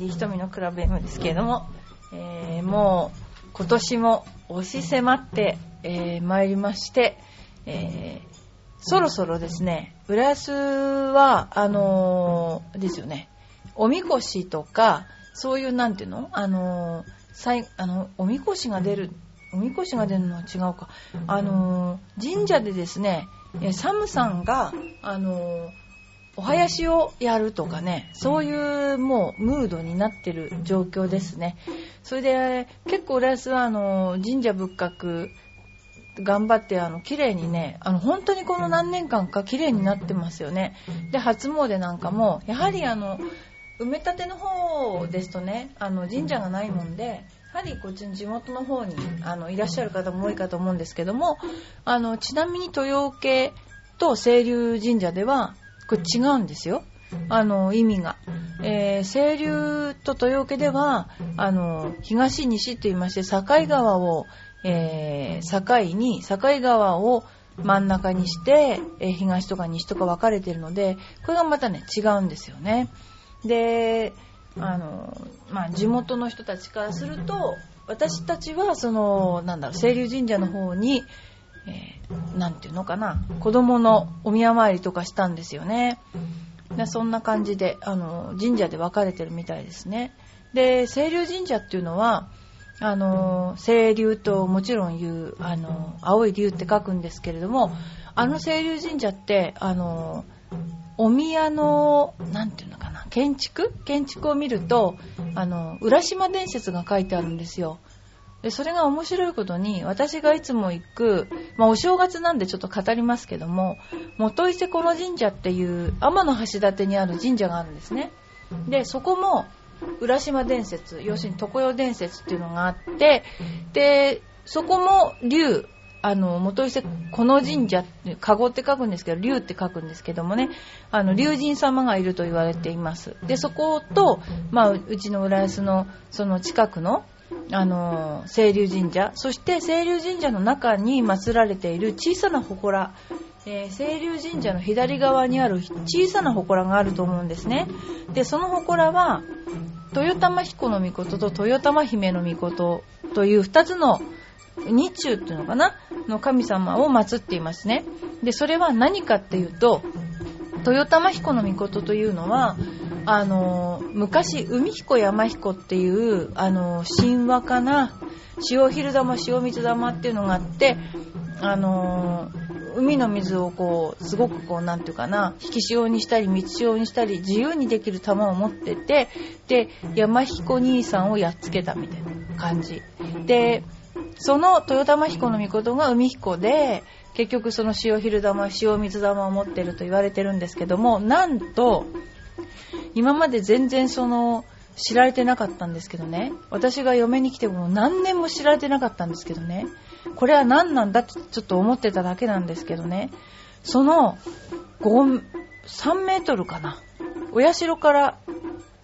バー瞳のクラブ M ですけれども、えー、もう今年も押し迫って、えー、いりまして、えー、そろそろですね、浦安は、あのー、ですよね、おみこしとか、そういう、なんていうのあのー、あの、おみこしが出る、おみこしが出るのは違うか。あのー、神社でですね、サムさんが、あのお囃子をやるとかね、そういうもうムードになってる状況ですね。それで、結構浦安はあの、神社仏閣、頑張ってあの綺麗にねあの本当にこの何年間か綺麗になってますよねで初詣なんかもやはりあの埋め立ての方ですとねあの神社がないもんでやはりこっちの地元の方にあのいらっしゃる方も多いかと思うんですけどもあのちなみに豊受と清流神社ではこれ違うんですよ。あの意味が、えー、清流と豊受ではあの東西と言いまして境川を、えー、境に境川を真ん中にして、えー、東とか西とか分かれてるのでこれがまたね違うんですよね。であの、まあ、地元の人たちからすると私たちはそのなんだろう清流神社の方にえー、なんていうのかな子供のお宮参りとかしたんですよね。でそんな感じであの神社で分かれてるみたいですね。で清流神社っていうのはあの清流ともちろん言うあの青い竜って書くんですけれどもあの清流神社ってあのお宮の何ていうのかな建築？建築を見るとあの浦島伝説が書いてあるんですよ。でそれが面白いことに私がいつも行く、まあ、お正月なんでちょっと語りますけども元伊勢この神社っていう天橋立にある神社があるんですね。でそこも浦島伝説要するに常世伝説っていうのがあってでそこも竜あの元伊勢この神社っって書くんですけど竜って書くんですけどもねあの竜神様がいると言われています。でそこと、まあ、うちの浦安のその近くのあの清流神社。そして清流神社の中に祀られている小さな祠、えー、清流神社の左側にある小さな祠があると思うんですね。でその祠は豊玉彦の御事と豊玉姫の御事という2つの日中っていうのかな？の神様を祀っていますね。でそれは何かっていうと豊玉彦の御事というのはあの昔海彦山彦っていうあの神話かな潮昼玉潮水玉っていうのがあってあの海の水をこうすごくこうなんていうかな引き潮にしたり満ち潮にしたり自由にできる玉を持っててで山彦兄さんをやっつけたみたいな感じ。でその豊玉彦の御事が海彦で結局その潮昼玉潮水玉を持ってると言われてるんですけどもなんと今まで全然その知られてなかったんですけどね。私が嫁に来ても何年も知られてなかったんですけどね。これは何なんだってちょっと思ってただけなんですけどね。その5 3メートルかな。お社から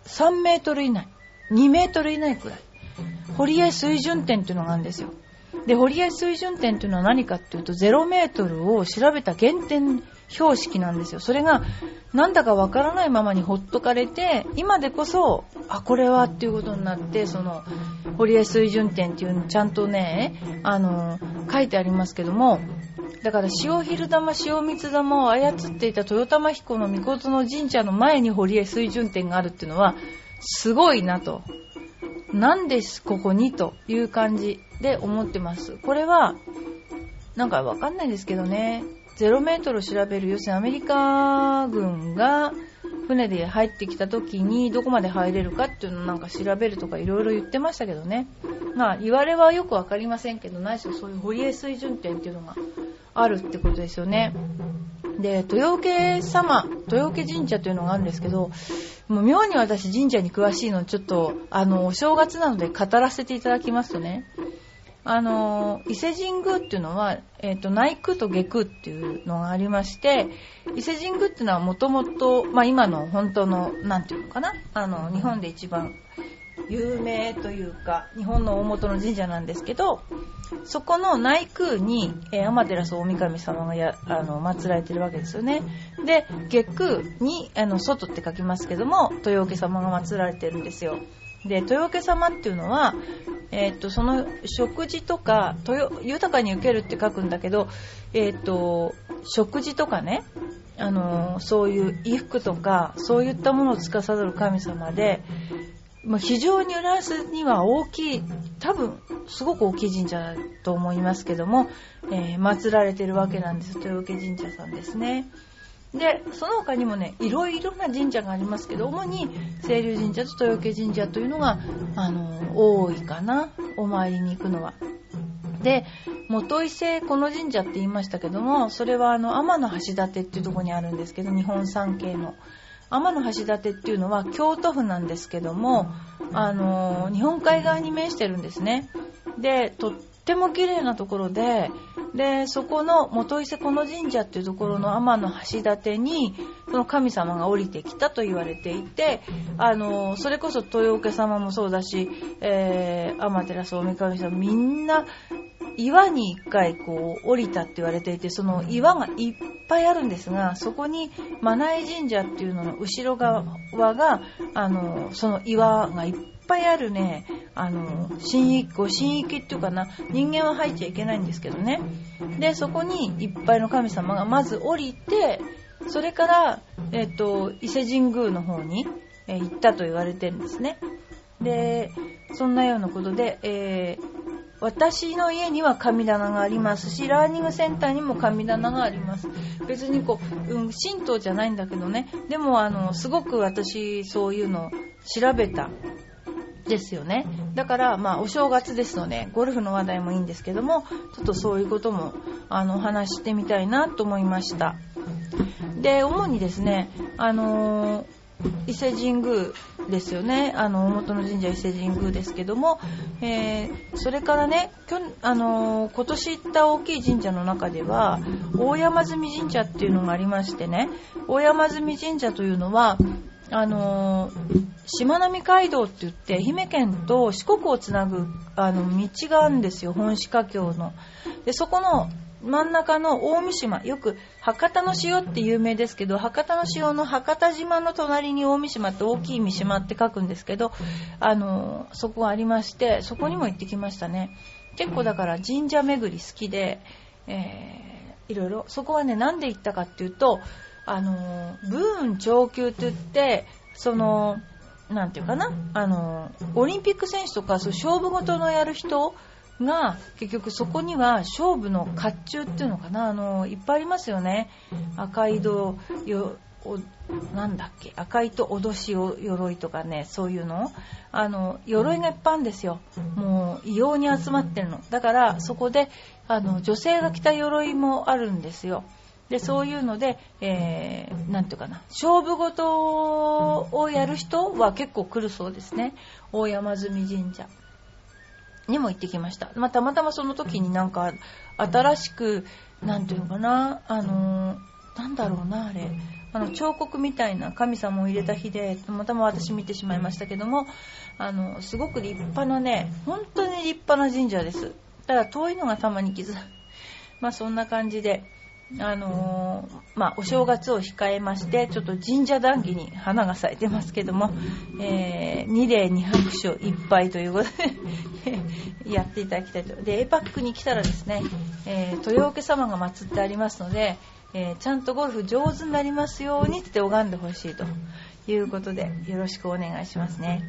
3メートル以内2メートル以内くらい。堀江水準点っていうのがあるんですよ。で堀江水準点っていうのは何かっていうと0メートルを調べた減点標識なんですよ。それがなんだかわからないままにほっとかれて、今でこそ、あ、これはっていうことになって、その、堀江水準点っていうのちゃんとね、あの、書いてありますけども、だから塩昼玉、塩水玉を操っていた豊玉彦の御事の神社の前に堀江水準点があるっていうのは、すごいなと。なんですここにという感じで思ってます。これは、なんかわかんないですけどね。0メートル調べる、要するにアメリカ軍が船で入ってきた時にどこまで入れるかっていうのをなんか調べるとかいろいろ言ってましたけどね。まあ言われはよくわかりませんけど、ないしろそういう堀江水準点っていうのがあるってことですよね。で、豊受様、豊受神社というのがあるんですけど、もう妙に私神社に詳しいのちょっと、あの、お正月なので語らせていただきますとね、あの伊勢神宮っていうのは、えーと、内宮と下宮っていうのがありまして伊勢神宮っていうのはもともと今の本当の何ていうのかなあの日本で一番有名というか日本の大元の神社なんですけどそこの内宮に、えー、天照大神様がやあの祀られてるわけですよね。で月宮にあの外って書きますけども豊受様が祀られてるんですよ。で豊受様っていうのは、えー、とその食事とか豊かに受けるって書くんだけど、えー、と食事とかねあのそういう衣服とかそういったものを司る神様で、まあ、非常に浦安には大きい多分すごく大きい神社だと思いますけども、えー、祀られてるわけなんです。豊受神社さんですね。でその他にもねいろいろな神社がありますけど主に清流神社と豊受神社というのがあの多いかな。お参りに行くのは。で元伊勢この神社って言いましたけどもそれはあの天橋立っていうとこにあるんですけど日本三景の。天橋立っていうのは京都府なんですけどもあの日本海側に面してるんですね。でとっても綺麗なところででそこの元伊勢この神社っていうところの天橋立にその神様が降りてきたと言われていてあのそれこそ豊受様もそうだし、えー、天照大神様みんな岩に一回こう降りたって言われていてその岩がいっぱいあるんですがそこに真名井神社っていうのの後ろ側があのその岩がいっぱいぱいあるねあの神域ご神域っていうかな人間は入っちゃいけないんですけどねでそこにいっぱいの神様がまず降りてそれから、えっと伊勢神宮の方に、え行ったと言われてるんですねでそんなようなことで、えー私の家には神棚がありますし、ラーニングセンターにも神棚があります。別にこう、うん、神道じゃないんだけどね。でも、あの、すごく私、そういうの調べた。ですよね。だから、まあ、お正月ですので、ゴルフの話題もいいんですけども、ちょっとそういうことも、あの、話してみたいなと思いました。で、主にですね、あのー伊勢神宮ですよねあの元の神社伊勢神宮ですけども、えー、それからねあの今年行った大きい神社の中では大山積神社っていうのがありましてね大山積神社というのはあのしまなみ海道って言って愛媛県と四国をつなぐあの道があるんですよ本鹿峡のでそこの真ん中の大三島、よく博多の塩って有名ですけど、博多の塩の博多島の隣に大三島って大きい三島って書くんですけど、あの、そこがありまして、そこにも行ってきましたね。結構だから神社巡り好きで、えー、いろいろ、そこはね、なんで行ったかっていうと、あの、ブーン長級って言って、その、なんていうかな、あの、オリンピック選手とか、そう勝負事のやる人、が結局そこには勝負の甲冑っていうのかなあのいっぱいありますよね。赤い戸よなんだっけ赤いと脅しを鎧とかねそういうの。あの鎧がいっぱいあるんですよ。もう異様に集まってるの。だからそこであの女性が着た鎧もあるんですよ。でそういうので、えー、なんていうかな勝負事をやる人は結構来るそうですね大山積神社にも行ってきました。まあ、たまたまその時になんか、新しく、なんていうのかな、あのー、なんだろうな、あれ。あの、彫刻みたいな神様を入れた日で、たまたま私見てしまいましたけども、あの、すごく立派なね、本当に立派な神社です。ただ遠いのがたまに傷。まあそんな感じで、あのー、まあ、お正月を控えまして、ちょっと神社談義に花が咲いてますけども、えー、二礼二拍手いっぱいということで やっていただきたいと。で、エパックに来たらですね、えー、豊受様が祀ってありますので、えー、ちゃんとゴルフ上手になりますようにって拝んでほしいということで、よろしくお願いしますね。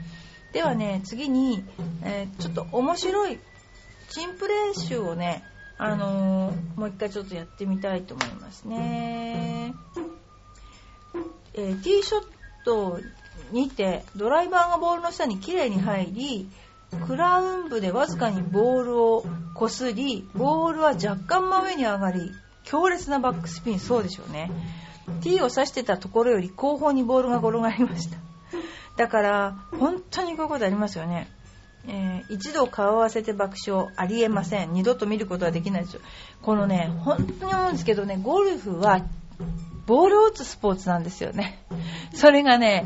ではね、次に、え、ちょっと面白いチンプレー集をね、あのー、もう一回ちょっとやってみたいと思いますね。えー、ティーショットにてドライバーがボールの下にきれいに入りクラウン部でわずかにボールをこすりボールは若干真上に上がり強烈なバックスピンそうでしょうね。ティーを刺してたところより後方にボールが転がりました。だから本当にこういうことありますよね。えー、一度顔合わせて爆笑ありえません。二度と見ることはできないですよ。このね本当に思うんですけどねゴルフはボールを打つスポーツなんですよね。それがね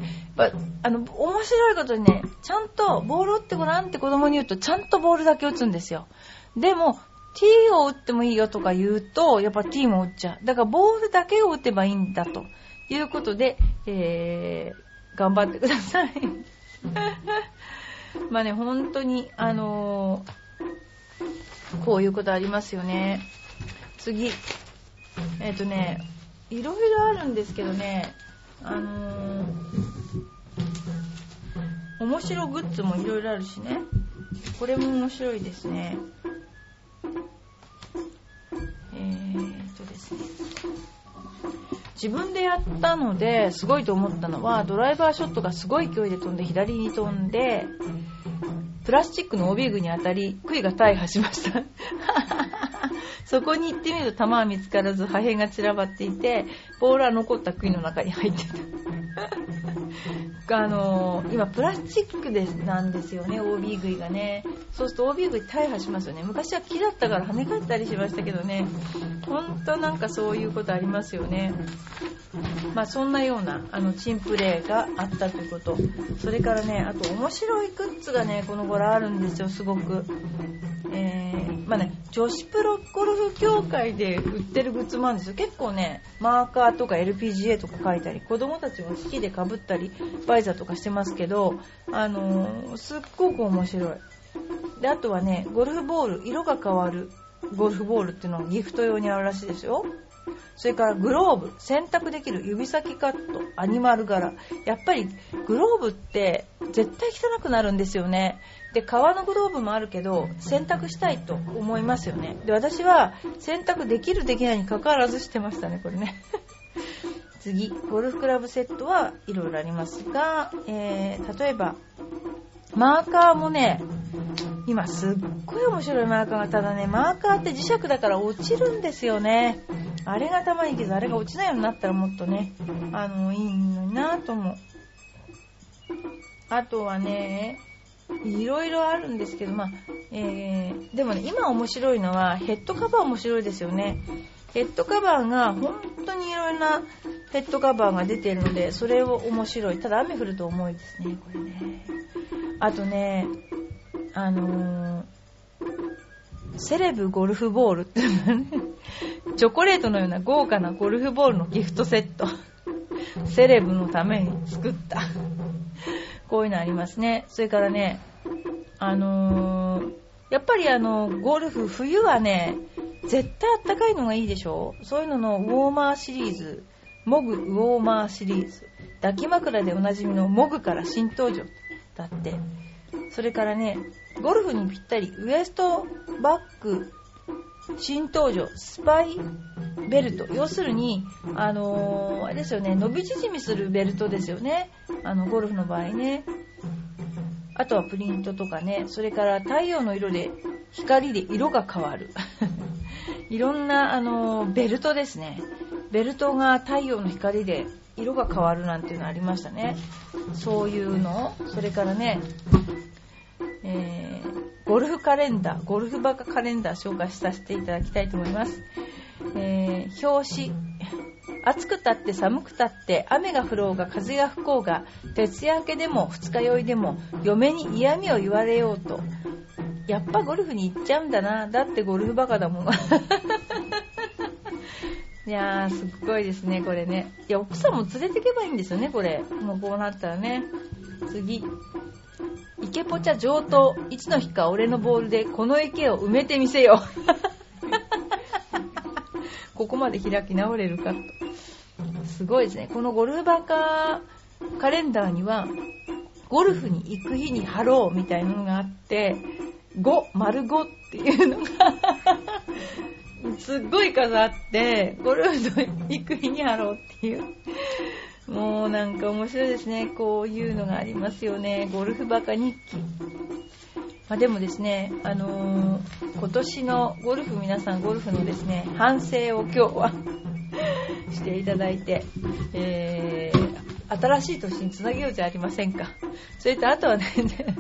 あの面白いことにねちゃんとボール打ってごらんって子供に言うとちゃんとボールだけ打つんですよ。でも T を打ってもいいよとか言うとやっぱ T も打っちゃう。だからボールだけを打てばいいんだと。いうことで、えー、頑張ってください。まあね本当にあのー、こういうことありますよね。次。えっ、ー、とねいろいろあるんですけどね。あのー面白グッズもいろいろあるしね。これも面白いですね。えー、っとですね自分でやったのですごいと思ったのはドライバーショットがすごい勢いで飛んで左に飛んでプラスチックの帯具に当たり杭が大破しました。そこに行ってみると弾は見つからず破片が散らばっていてボールは残った杭の中に入ってた。あのー、今プラスチックでなんですよね OB 食いがね。そうすると OB 食い大破しますよね。昔は木だったから跳ね返ったりしましたけどね。本当なんかそういうことありますよね。まあそんなようなあのチンプレーがあったということ。それからねあと面白いグッズがねこの頃あるんですよすごく。えー、まあね、女子プロゴルフ協会で売ってるグッズもあるんですよ。結構ね、マーカーとか LPGA とか書いたり、子供たちも好きでかぶったり、バイザーとかしてますけど、あのー、すっごく面白い。で、あとはね、ゴルフボール、色が変わるゴルフボールっていうのがギフト用にあるらしいですよ。それからグローブ、洗濯できる指先カット、アニマル柄。やっぱりグローブって絶対汚くなるんですよね。で、革のグローブもあるけど、洗濯したいと思いますよね。で、私は洗濯できるできないに関わらずしてましたね、これね。次、ゴルフクラブセットはいろいろありますが、えー、例えば、マーカーもね、今すっごい面白いマーカーが、ただね、マーカーって磁石だから落ちるんですよね。あれがたまにけど、あれが落ちないようになったらもっとね、あの、いいのになと思う。あとはね、いろいろあるんですけど、まあ、えー、でもね、今面白いのは、ヘッドカバー面白いですよね。ヘッドカバーが、本当にいろいろなヘッドカバーが出てるので、それを面白い。ただ雨降ると重いですね、これね。あとね、あのー、セレブゴルフボールって、チョコレートのような豪華なゴルフボールのギフトセット。セレブのために作った。こういうのありますね。それからね、あのー、やっぱりあの、ゴルフ、冬はね、絶対あったかいのがいいでしょそういうののウォーマーシリーズ、モグウォーマーシリーズ、抱き枕でおなじみのモグから新登場だって。それからね、ゴルフにぴったり、ウエストバッグ新登場、スパイベルト。要するに、あのー、あれですよね、伸び縮みするベルトですよね。あの、ゴルフの場合ね。あとはプリントとかね、それから太陽の色で、光で色が変わる。いろんな、あのー、ベルトですね。ベルトが太陽の光で色が変わるなんていうのありましたね。そういうのそれからね、えーゴルフカレンダー、ゴルフバカカレンダー紹介させていただきたいと思います。えー、表紙。暑くたって寒くたって雨が降ろうが風が吹こうが徹夜明けでも二日酔いでも嫁に嫌味を言われようとやっぱゴルフに行っちゃうんだなだってゴルフバカだもんいやーすっごいですねこれね。いや奥さんも連れてけばいいんですよねこれ。もうこうなったらね。次。池ポチャ上等。いつの日か俺のボールでこの池を埋めてみせよ ここまで開き直れるか。とすごいですね。このゴルフバカカレンダーにはゴルフに行く日に貼ろうみたいなのがあって5丸5っていうのがすっごい数あってゴルフの行く日に貼ろうっていうもうなんか面白いですね。こういうのがありますよね。ゴルフバカ日記。まあ、でもですね、あのー、今年のゴルフ皆さんゴルフのですね、反省を今日は していただいて、えー、新しい年につなげようじゃありませんか。それとあとはね、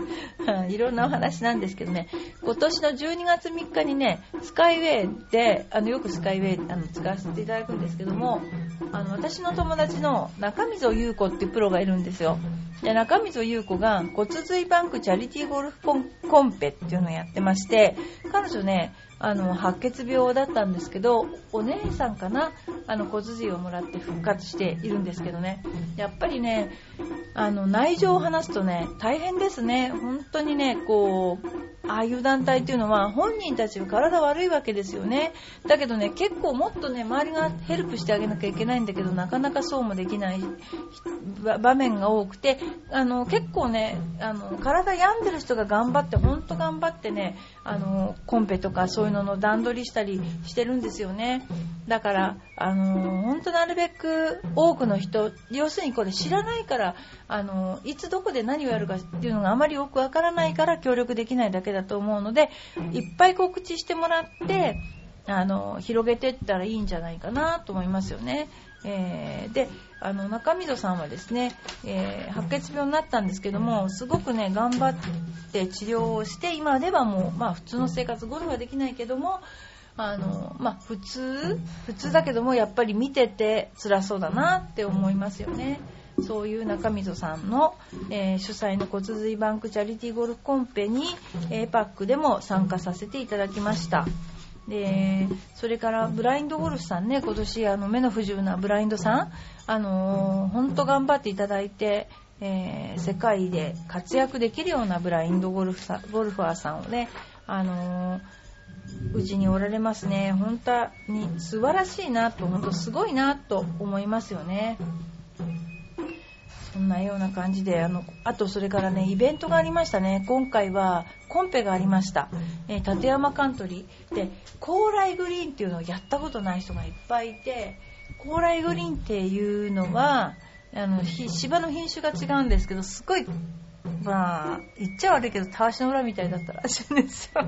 いろんなお話なんですけどね、今年の12月3日にね、スカイウェイで、あのよくスカイウェイあの使わせていただくんですけども、あの私の友達の中溝優子っていうプロがいるんですよ。で中溝優子が骨髄バンクチャリティーゴルフコンペっていうのをやってまして彼女ねあの白血病だったんですけどお姉さんかな？あの骨髄をもらって復活しているんですけどね。やっぱりねあの内情を話すとね大変ですね。本当にねこうああいう団体っていうのは本人たちは体悪いわけですよね。だけどね結構もっとね周りがヘルプしてあげなきゃいけないんだけどなかなかそうもできない場面が多くてあの結構ねあの体病んでる人が頑張って本当頑張ってねあのコンペとかそういうのの段取りしたりしてるんですよね。だからあの本当なるべく多くの人要するにこれ知らないからあのいつどこで何をやるかっていうのがあまりよくわからないから協力できないだけだと思うのでいっぱい告知してもらってあの広げていったらいいんじゃないかなと思いますよね。えー、であの中溝さんはですね、えー、白血病になったんですけどもすごくね頑張って治療をして今ではもう、まあ、普通の生活ゴルフはできないけどもあの、まあ、普通普通だけどもやっぱり見てて辛そうだなって思いますよね。そういう中溝さんの、えー、主催の骨髄バンクチャリティーゴルフコンペに A パックでも参加させていただきました。でそれからブラインドゴルフさんね今年あの目の不自由なブラインドさんあの本当頑張っていただいて、えー、世界で活躍できるようなブラインドゴルフさゴルファーさんをねあのうちにおられますね。本当に素晴らしいなと本当すごいなと思いますよね。そんなような感じであのあとそれからねイベントがありましたね。今回はコンペがありました、えー、立山カントリー。で高麗グリーンっていうのをやったことない人がいっぱいいて高麗グリーンっていうのはあの芝の品種が違うんですけどすごいまあ言っちゃ悪いけどたわしの裏みたいだったらしいんですよ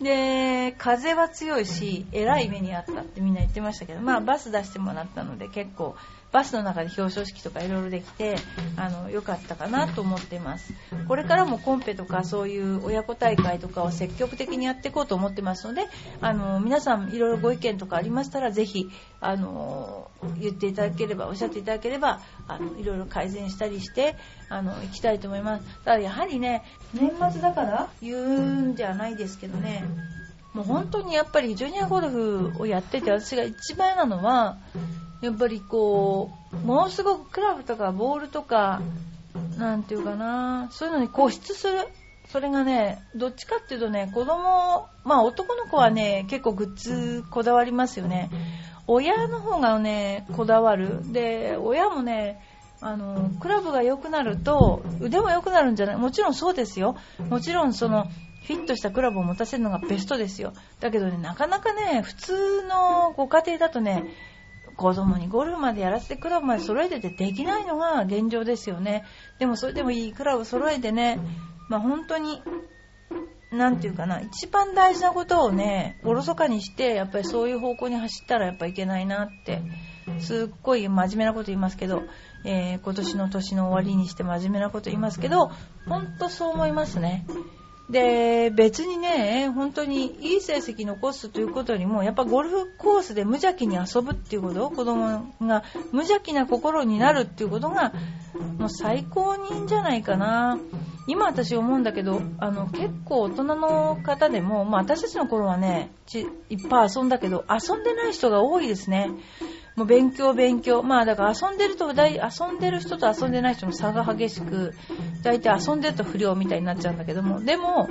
で風は強いしえらい目にあったってみんな言ってましたけどまあバス出してもらったので結構バスの中で表彰式とかいろいろできてあの良かったかなと思っています。これからもコンペとかそういう親子大会とかを積極的にやっていこうと思ってますのであの皆さんいろいろご意見とかありましたらぜひあの言っていただければおっしゃっていただければあのいろいろ改善したりしてあの行きたいと思います。ただやはりね年末だから言うんじゃないですけどねもう本当にやっぱりジュニアゴルフをやってて私が一番嫌なのはやっぱりこうものすごくクラブとかボールとかなんていうかなそういうのに固執する。それがねどっちかっていうとね子供まあ男の子はね結構グッズこだわりますよね。親の方がねこだわる。で親もねあのクラブが良くなると腕も良くなるんじゃない？もちろんそうですよ。もちろんそのフィットしたクラブを持たせるのがベストですよ。だけどねなかなかね普通のご家庭だとね子供にゴルフまでやらせてクラブまで揃えててできないのが現状ですよね。でもそれでもいいクラブ揃えてね、まあ、本当に、なんていうかな、一番大事なことをね、おろそかにして、やっぱりそういう方向に走ったらやっぱいけないなって、すっごい真面目なこと言いますけど、えー、今年の年の終わりにして真面目なこと言いますけど、本当そう思いますね。で別にね本当にいい成績残すということよりもやっぱゴルフコースで無邪気に遊ぶっていうこと子供が無邪気な心になるっていうことがもう最高にいいんじゃないかな。今私思うんだけどあの結構大人の方でも、まあ、私たちの頃はねいっぱい遊んだけど遊んでない人が多いですね。もう勉強勉強。まあだから遊んでると大遊んでる人と遊んでない人の差が激しく大体遊んでると不良みたいになっちゃうんだけども。でも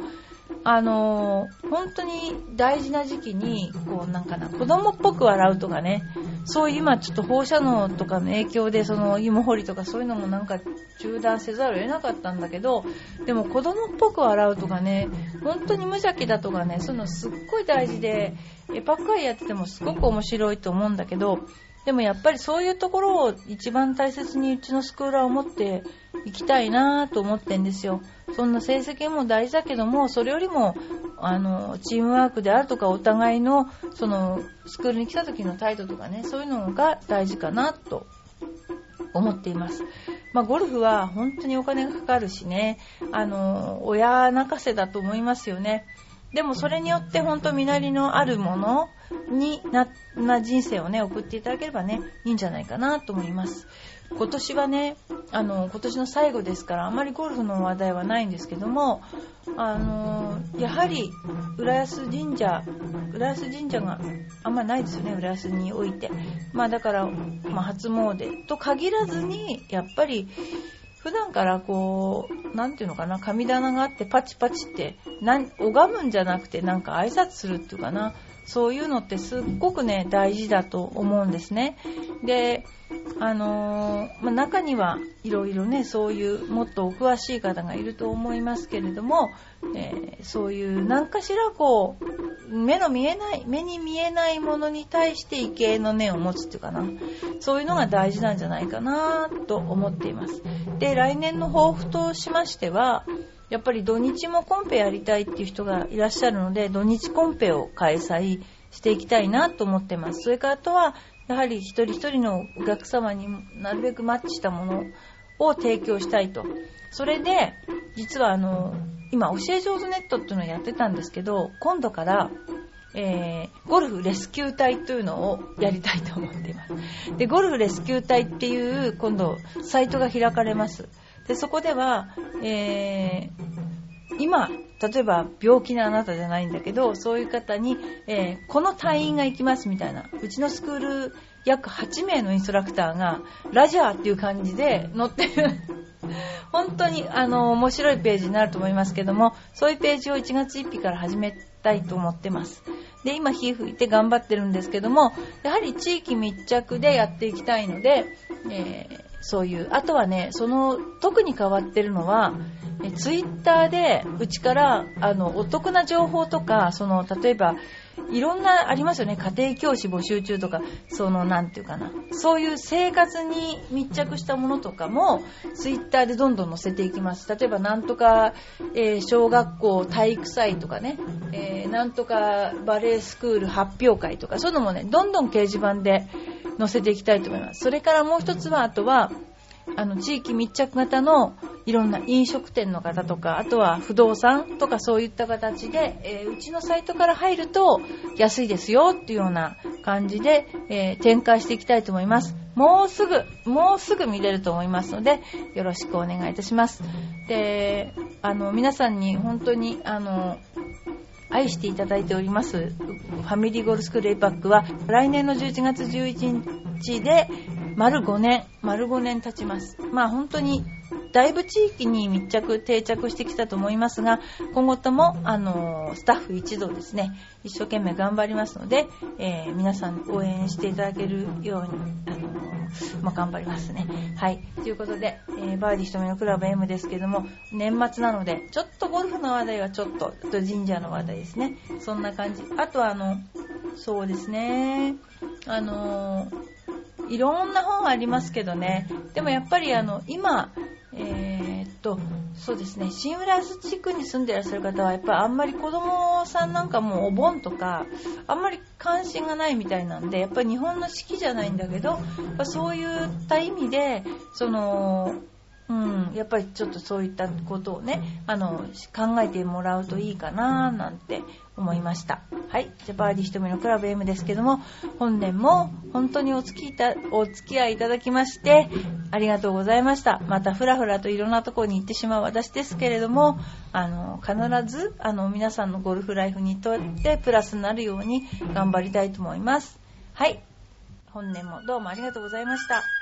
あのー、本当に大事な時期にこうなんかな子供っぽく笑うとかね。そういう今ちょっと放射能とかの影響でその芋掘りとかそういうのもなんか中断せざるを得なかったんだけどでも子供っぽく笑うとかね本当に無邪気だとかねそういうのすっごい大事でエパッカイやっててもすごく面白いと思うんだけどでもやっぱりそういうところを一番大切にうちのスクールは思っていきたいなと思ってんですよ。そんな成績も大事だけども、それよりも、あの、チームワークであるとか、お互いの、その、スクールに来た時の態度とかね、そういうのが大事かなと思っています。まあ、ゴルフは本当にお金がかかるしね、あの、親泣かせだと思いますよね。でもそれによって本当身なりのあるものにな、な人生をね、送っていただければね、いいんじゃないかなと思います。今年はね、あの、今年の最後ですから、あまりゴルフの話題はないんですけども、あの、やはり、浦安神社、浦安神社があんまりないですよね、浦安において。まあだから、まあ初詣と限らずに、やっぱり、普段からこう、なんていうのかな、神棚があってパチパチって、なん拝むんじゃなくてなんか挨拶するっていうかな、そういうのってすっごくね、大事だと思うんですね。で、あのー、まあ、中にはいろいろね、そういうもっとお詳しい方がいると思いますけれども、えー、そういう何かしらこう、目の見えない、目に見えないものに対して畏敬の念を持つっていうかな、そういうのが大事なんじゃないかなと思っています。で、来年の抱負としましては、やっぱり土日もコンペやりたいっていう人がいらっしゃるので、土日コンペを開催していきたいなと思ってます。それからあとは、やはり一人一人のお客様になるべくマッチしたものを提供したいと。それで、実はあの、今、教え上手ネットっていうのをやってたんですけど、今度から、えー、ゴルフレスキュー隊というのをやりたいと思っています。で、ゴルフレスキュー隊っていう、今度、サイトが開かれます。で、そこでは、えー、今、例えば病気のあなたじゃないんだけど、そういう方に、えー、この隊員が行きますみたいな、うちのスクール約8名のインストラクターが、ラジャーっていう感じで乗ってる 本当に、あの、面白いページになると思いますけども、そういうページを1月1日から始めたいと思ってます。で、今、火吹いて頑張ってるんですけども、やはり地域密着でやっていきたいので、えー、そういう、あとはね、その、特に変わってるのは、えツイッターで、うちから、あの、お得な情報とか、その、例えば、いろんなありますよね。家庭教師募集中とか、その、なんていうかな。そういう生活に密着したものとかも、ツイッターでどんどん載せていきます。例えば、なんとか、えー、小学校体育祭とかね、えー、なんとかバレエスクール発表会とか、そういうのもね、どんどん掲示板で載せていきたいと思います。それからもう一つは、あとは、あの、地域密着型のいろんな飲食店の方とか、あとは不動産とかそういった形で、えー、うちのサイトから入ると安いですよっていうような感じで、えー、展開していきたいと思います。もうすぐ、もうすぐ見れると思いますので、よろしくお願いいたします。で、あの、皆さんに本当に、あの、愛していただいておりますファミリーゴルフスクールエイパックは来年の11月11日で丸5年、丸5年経ちます。まあ本当にだいぶ地域に密着、定着してきたと思いますが、今後とも、あの、スタッフ一同ですね、一生懸命頑張りますので、えー、皆さん応援していただけるように、あの、まあ、頑張りますね。はい。ということで、えー、バーディー瞳のクラブ M ですけども、年末なので、ちょっとゴルフの話題はちょっと、あと神社の話題ですね。そんな感じ。あとは、あの、そうですね、あの、いろんな本ありますけどね、でもやっぱりあの、今、えー、っと、そうですね、新浦安地区に住んでいらっしゃる方は、やっぱりあんまり子供さんなんかもお盆とか、あんまり関心がないみたいなんで、やっぱり日本の四季じゃないんだけど、そういった意味で、その、うん、やっぱりちょっとそういったことをね、あの、考えてもらうといいかななんて思いました。はい。ジャパーディ瞳のクラブ M ですけども、本年も本当にお付きたお付き合いいただきまして、ありがとうございました。またふらふらといろんなところに行ってしまう私ですけれども、あの、必ず、あの、皆さんのゴルフライフにとってプラスになるように頑張りたいと思います。はい。本年もどうもありがとうございました。